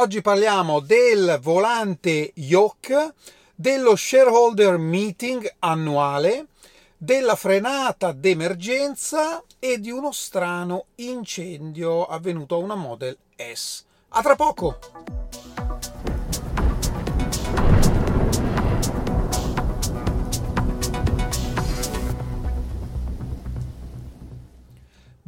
Oggi parliamo del volante Yoke, dello shareholder meeting annuale, della frenata d'emergenza e di uno strano incendio avvenuto a una Model S. A tra poco!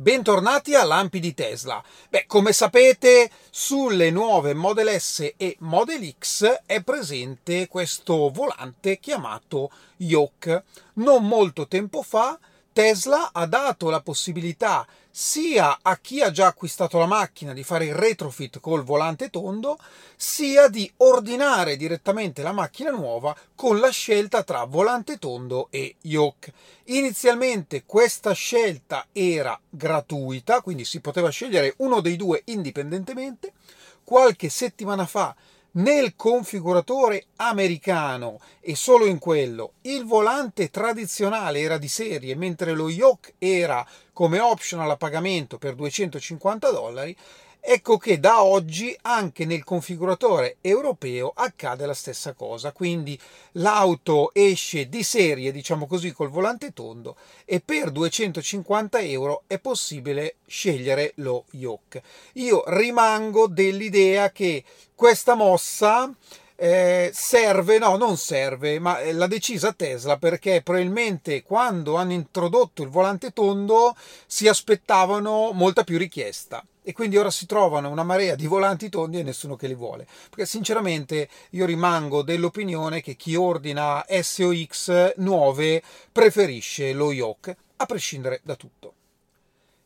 Bentornati a Lampi di Tesla. Beh, come sapete, sulle nuove Model S e Model X è presente questo volante chiamato Yoke. Non molto tempo fa Tesla ha dato la possibilità sia a chi ha già acquistato la macchina di fare il retrofit col volante tondo, sia di ordinare direttamente la macchina nuova con la scelta tra volante tondo e yoke. Inizialmente questa scelta era gratuita, quindi si poteva scegliere uno dei due indipendentemente. Qualche settimana fa nel configuratore americano e solo in quello. Il volante tradizionale era di serie mentre lo yoke era come optional a pagamento per 250 dollari Ecco che da oggi anche nel configuratore europeo accade la stessa cosa, quindi l'auto esce di serie, diciamo così, col volante tondo e per 250 euro è possibile scegliere lo yoke. Io rimango dell'idea che questa mossa eh, serve, no, non serve, ma l'ha decisa Tesla perché probabilmente quando hanno introdotto il volante tondo si aspettavano molta più richiesta e quindi ora si trovano una marea di volanti tondi e nessuno che li vuole. Perché sinceramente io rimango dell'opinione che chi ordina SOX nuove preferisce lo yoke, a prescindere da tutto.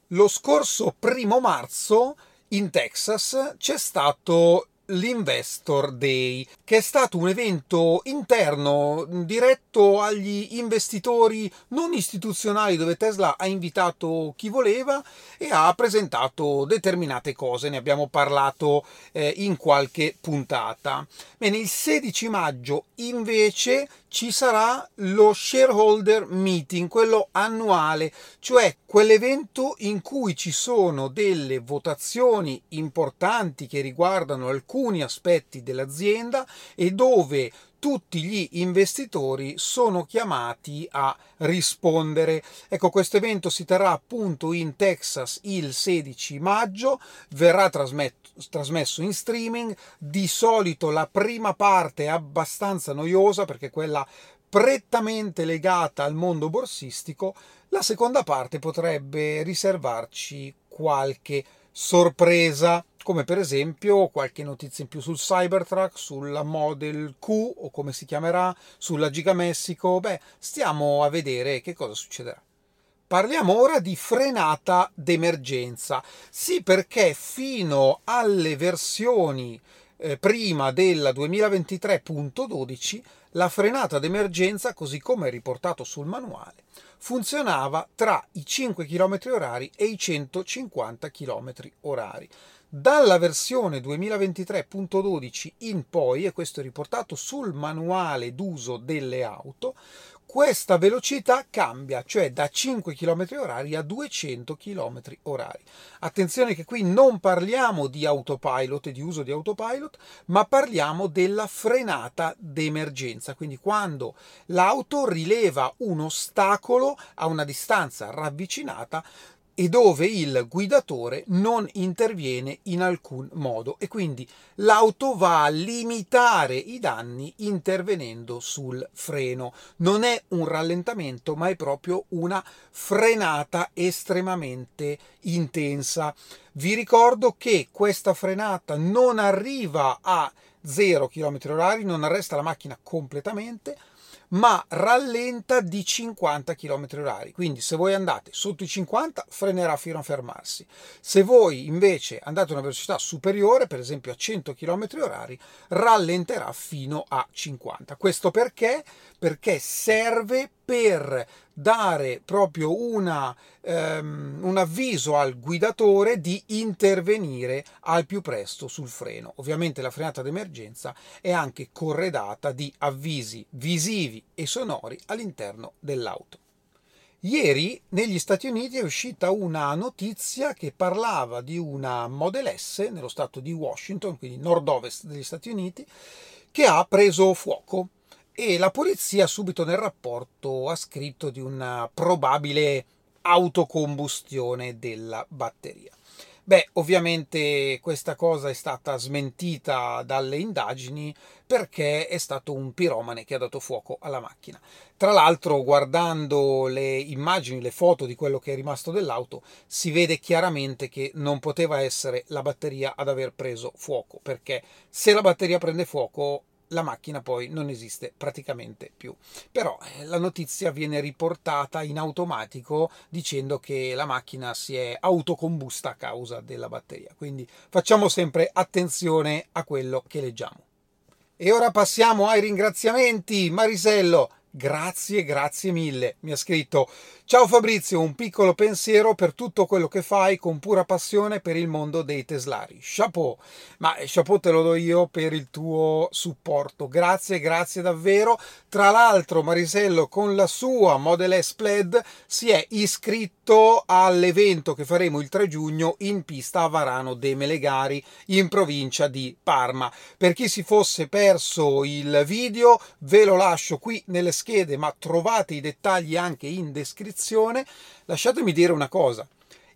Lo scorso primo marzo in Texas c'è stato l'Investor Day, che è stato un evento interno diretto agli investitori non istituzionali dove Tesla ha invitato chi voleva e ha presentato determinate cose, ne abbiamo parlato eh, in qualche puntata. Bene, il 16 maggio invece ci sarà lo shareholder meeting, quello annuale, cioè quell'evento in cui ci sono delle votazioni importanti che riguardano alcuni aspetti dell'azienda e dove tutti gli investitori sono chiamati a rispondere. Ecco, questo evento si terrà appunto in Texas il 16 maggio, verrà trasmesso in streaming. Di solito la prima parte è abbastanza noiosa perché quella prettamente legata al mondo borsistico, la seconda parte potrebbe riservarci qualche sorpresa, come per esempio qualche notizia in più sul Cybertruck, sulla Model Q o come si chiamerà, sulla Giga Messico. Beh, stiamo a vedere che cosa succederà. Parliamo ora di frenata d'emergenza. Sì, perché fino alle versioni eh, prima della 2023.12 la frenata d'emergenza, così come riportato sul manuale, funzionava tra i 5 km h e i 150 km h. Dalla versione 2023.12 in poi, e questo è riportato sul manuale d'uso delle auto, questa velocità cambia, cioè da 5 km h a 200 km h. Attenzione che qui non parliamo di autopilot e di uso di autopilot, ma parliamo della frenata d'emergenza, quindi quando l'auto rileva un ostacolo a una distanza ravvicinata e dove il guidatore non interviene in alcun modo e quindi l'auto va a limitare i danni intervenendo sul freno. Non è un rallentamento, ma è proprio una frenata estremamente intensa. Vi ricordo che questa frenata non arriva a 0 km h non arresta la macchina completamente, ma rallenta di 50 km h Quindi se voi andate sotto i 50 frenerà fino a fermarsi. Se voi invece andate a una velocità superiore, per esempio a 100 km h rallenterà fino a 50. Questo perché? Perché serve dare proprio una, um, un avviso al guidatore di intervenire al più presto sul freno. Ovviamente la frenata d'emergenza è anche corredata di avvisi visivi e sonori all'interno dell'auto. Ieri negli Stati Uniti è uscita una notizia che parlava di una Model S nello stato di Washington, quindi nord-ovest degli Stati Uniti, che ha preso fuoco e la polizia subito nel rapporto ha scritto di una probabile autocombustione della batteria. Beh, ovviamente questa cosa è stata smentita dalle indagini perché è stato un piromane che ha dato fuoco alla macchina. Tra l'altro, guardando le immagini, le foto di quello che è rimasto dell'auto, si vede chiaramente che non poteva essere la batteria ad aver preso fuoco, perché se la batteria prende fuoco la macchina poi non esiste praticamente più. Però eh, la notizia viene riportata in automatico dicendo che la macchina si è autocombusta a causa della batteria. Quindi facciamo sempre attenzione a quello che leggiamo. E ora passiamo ai ringraziamenti. Marisello, Grazie, grazie mille. Mi ha scritto: Ciao Fabrizio, un piccolo pensiero per tutto quello che fai con pura passione per il mondo dei teslari. Chapeau, ma chapeau te lo do io per il tuo supporto. Grazie, grazie davvero. Tra l'altro, Marisello con la sua Model S Plaid si è iscritto all'evento che faremo il 3 giugno in pista a Varano de Melegari in provincia di Parma. Per chi si fosse perso il video, ve lo lascio qui nelle schede, ma trovate i dettagli anche in descrizione, lasciatemi dire una cosa.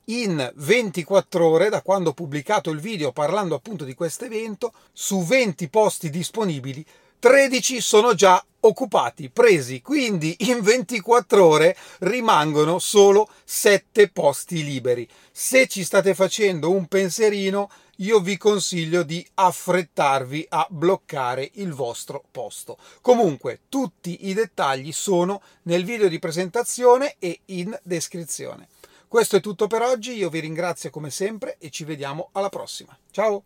In 24 ore, da quando ho pubblicato il video parlando appunto di questo evento, su 20 posti disponibili, 13 sono già occupati, presi, quindi in 24 ore rimangono solo 7 posti liberi. Se ci state facendo un pensierino, io vi consiglio di affrettarvi a bloccare il vostro posto. Comunque, tutti i dettagli sono nel video di presentazione e in descrizione. Questo è tutto per oggi, io vi ringrazio come sempre e ci vediamo alla prossima. Ciao!